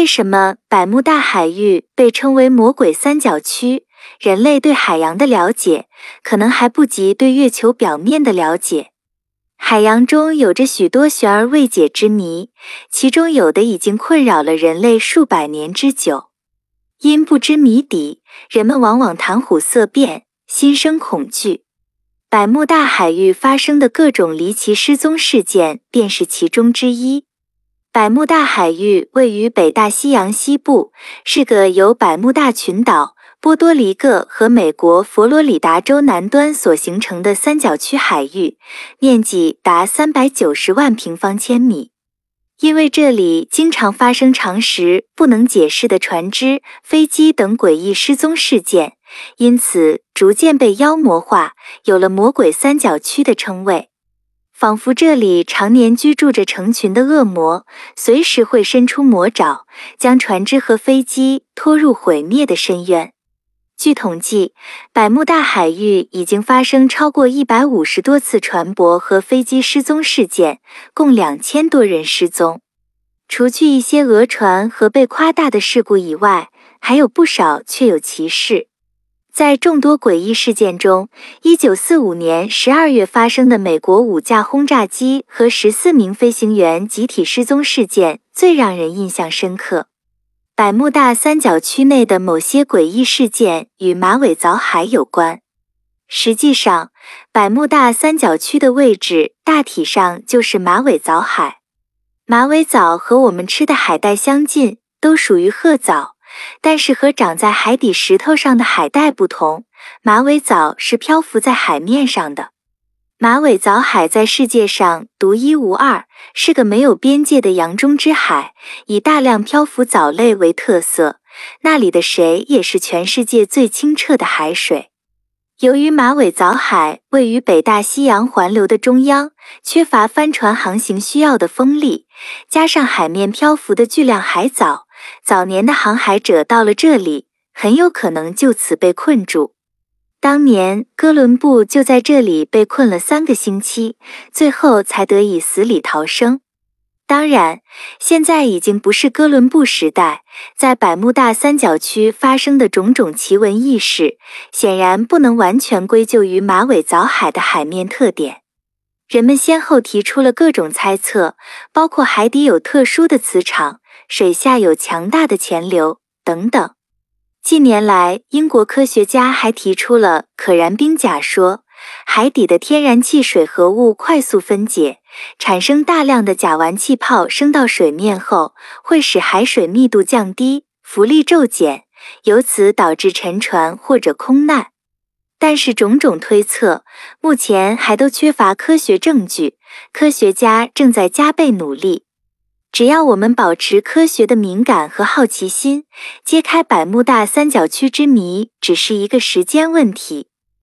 为什么百慕大海域被称为魔鬼三角区？人类对海洋的了解，可能还不及对月球表面的了解。海洋中有着许多悬而未解之谜，其中有的已经困扰了人类数百年之久。因不知谜底，人们往往谈虎色变，心生恐惧。百慕大海域发生的各种离奇失踪事件便是其中之一。百慕大海域位于北大西洋西部，是个由百慕大群岛、波多黎各和美国佛罗里达州南端所形成的三角区海域，面积达三百九十万平方千米。因为这里经常发生常识不能解释的船只、飞机等诡异失踪事件，因此逐渐被妖魔化，有了“魔鬼三角区”的称谓。仿佛这里常年居住着成群的恶魔，随时会伸出魔爪，将船只和飞机拖入毁灭的深渊。据统计，百慕大海域已经发生超过一百五十多次船舶和飞机失踪事件，共两千多人失踪。除去一些讹传和被夸大的事故以外，还有不少确有其事。在众多诡异事件中，一九四五年十二月发生的美国五架轰炸机和十四名飞行员集体失踪事件最让人印象深刻。百慕大三角区内的某些诡异事件与马尾藻海有关。实际上，百慕大三角区的位置大体上就是马尾藻海。马尾藻和我们吃的海带相近，都属于褐藻。但是和长在海底石头上的海带不同，马尾藻是漂浮在海面上的。马尾藻海在世界上独一无二，是个没有边界的洋中之海，以大量漂浮藻类为特色。那里的水也是全世界最清澈的海水。由于马尾藻海位于北大西洋环流的中央，缺乏帆船航行需要的风力，加上海面漂浮的巨量海藻。早年的航海者到了这里，很有可能就此被困住。当年哥伦布就在这里被困了三个星期，最后才得以死里逃生。当然，现在已经不是哥伦布时代，在百慕大三角区发生的种种奇闻异事，显然不能完全归咎于马尾藻海的海面特点。人们先后提出了各种猜测，包括海底有特殊的磁场。水下有强大的潜流等等。近年来，英国科学家还提出了可燃冰甲说，海底的天然气水合物快速分解，产生大量的甲烷气泡升到水面后，会使海水密度降低，浮力骤减，由此导致沉船或者空难。但是种种推测目前还都缺乏科学证据，科学家正在加倍努力。只要我们保持科学的敏感和好奇心，揭开百慕大三角区之谜只是一个时间问题。